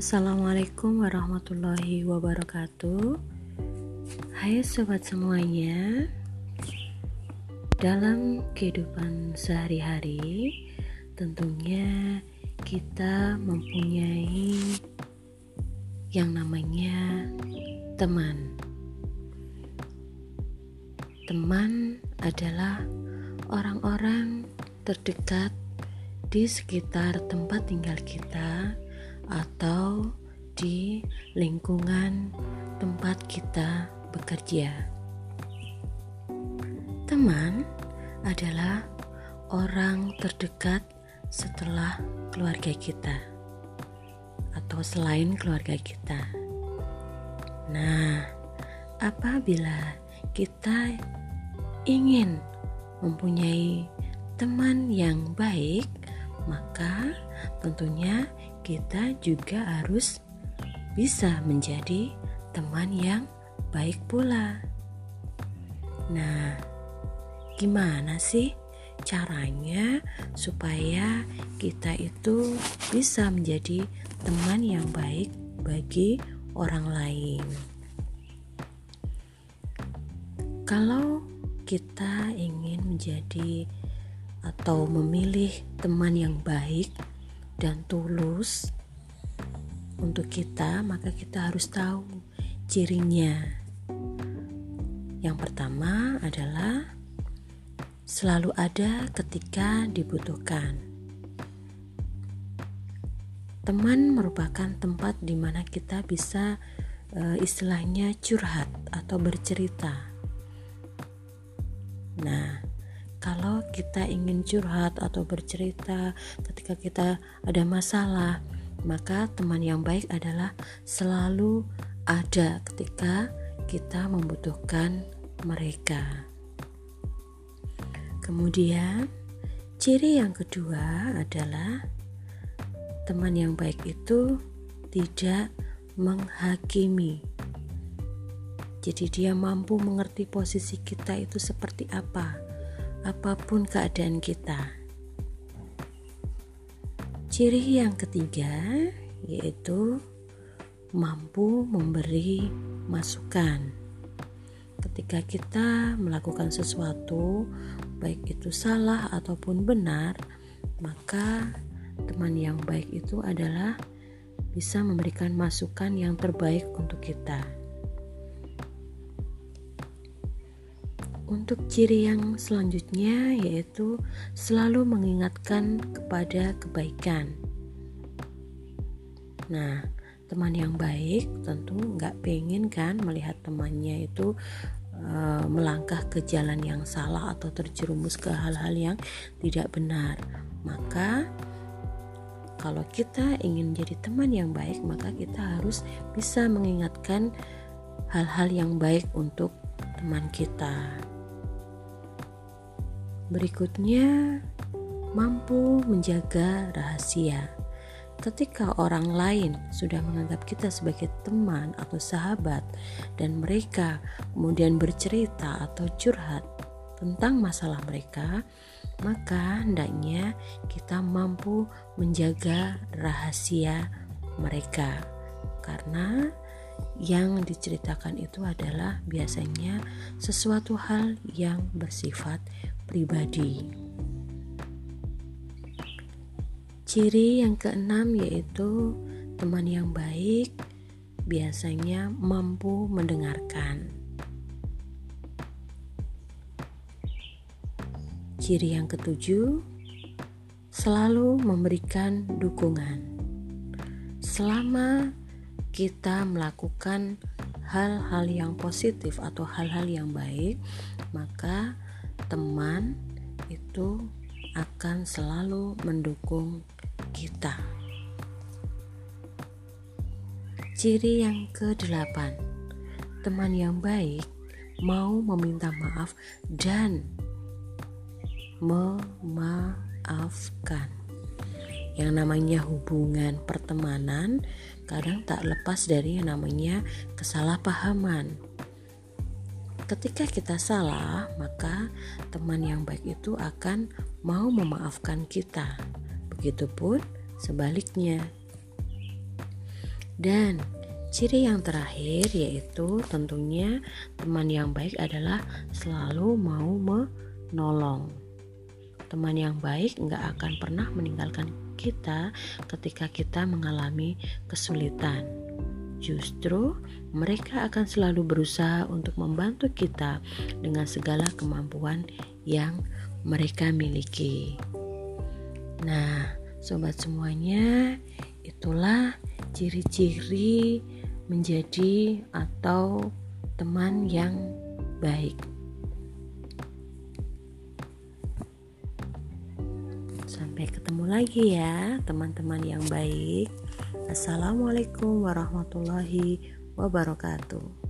Assalamualaikum warahmatullahi wabarakatuh. Hai sobat semuanya. Dalam kehidupan sehari-hari, tentunya kita mempunyai yang namanya teman. Teman adalah orang-orang terdekat di sekitar tempat tinggal kita atau di lingkungan tempat kita bekerja. Teman adalah orang terdekat setelah keluarga kita atau selain keluarga kita. Nah, apabila kita ingin mempunyai teman yang baik, maka tentunya kita juga harus bisa menjadi teman yang baik pula. Nah, gimana sih caranya supaya kita itu bisa menjadi teman yang baik bagi orang lain? Kalau kita ingin menjadi atau memilih teman yang baik dan tulus untuk kita, maka kita harus tahu cirinya. Yang pertama adalah selalu ada ketika dibutuhkan. Teman merupakan tempat di mana kita bisa e, istilahnya curhat atau bercerita. Nah, kalau kita ingin curhat atau bercerita ketika kita ada masalah, maka teman yang baik adalah selalu ada ketika kita membutuhkan mereka. Kemudian, ciri yang kedua adalah teman yang baik itu tidak menghakimi. Jadi, dia mampu mengerti posisi kita itu seperti apa apa pun keadaan kita. Ciri yang ketiga yaitu mampu memberi masukan. Ketika kita melakukan sesuatu, baik itu salah ataupun benar, maka teman yang baik itu adalah bisa memberikan masukan yang terbaik untuk kita. Untuk ciri yang selanjutnya yaitu selalu mengingatkan kepada kebaikan. Nah, teman yang baik tentu nggak pengen kan melihat temannya itu uh, melangkah ke jalan yang salah atau terjerumus ke hal-hal yang tidak benar. Maka kalau kita ingin menjadi teman yang baik, maka kita harus bisa mengingatkan hal-hal yang baik untuk teman kita. Berikutnya, mampu menjaga rahasia. Ketika orang lain sudah menganggap kita sebagai teman atau sahabat, dan mereka kemudian bercerita atau curhat tentang masalah mereka, maka hendaknya kita mampu menjaga rahasia mereka, karena yang diceritakan itu adalah biasanya sesuatu hal yang bersifat pribadi. Ciri yang keenam yaitu teman yang baik biasanya mampu mendengarkan. Ciri yang ketujuh selalu memberikan dukungan. Selama kita melakukan hal-hal yang positif atau hal-hal yang baik, maka teman itu akan selalu mendukung kita. Ciri yang ke-8, teman yang baik mau meminta maaf dan memaafkan. Yang namanya hubungan pertemanan kadang tak lepas dari yang namanya kesalahpahaman ketika kita salah, maka teman yang baik itu akan mau memaafkan kita. Begitupun sebaliknya. Dan ciri yang terakhir yaitu tentunya teman yang baik adalah selalu mau menolong. Teman yang baik nggak akan pernah meninggalkan kita ketika kita mengalami kesulitan. Justru mereka akan selalu berusaha untuk membantu kita dengan segala kemampuan yang mereka miliki. Nah, sobat semuanya, itulah ciri-ciri menjadi atau teman yang baik. Sampai ketemu lagi ya, teman-teman yang baik. Assalamualaikum warahmatullahi wabarakatuh.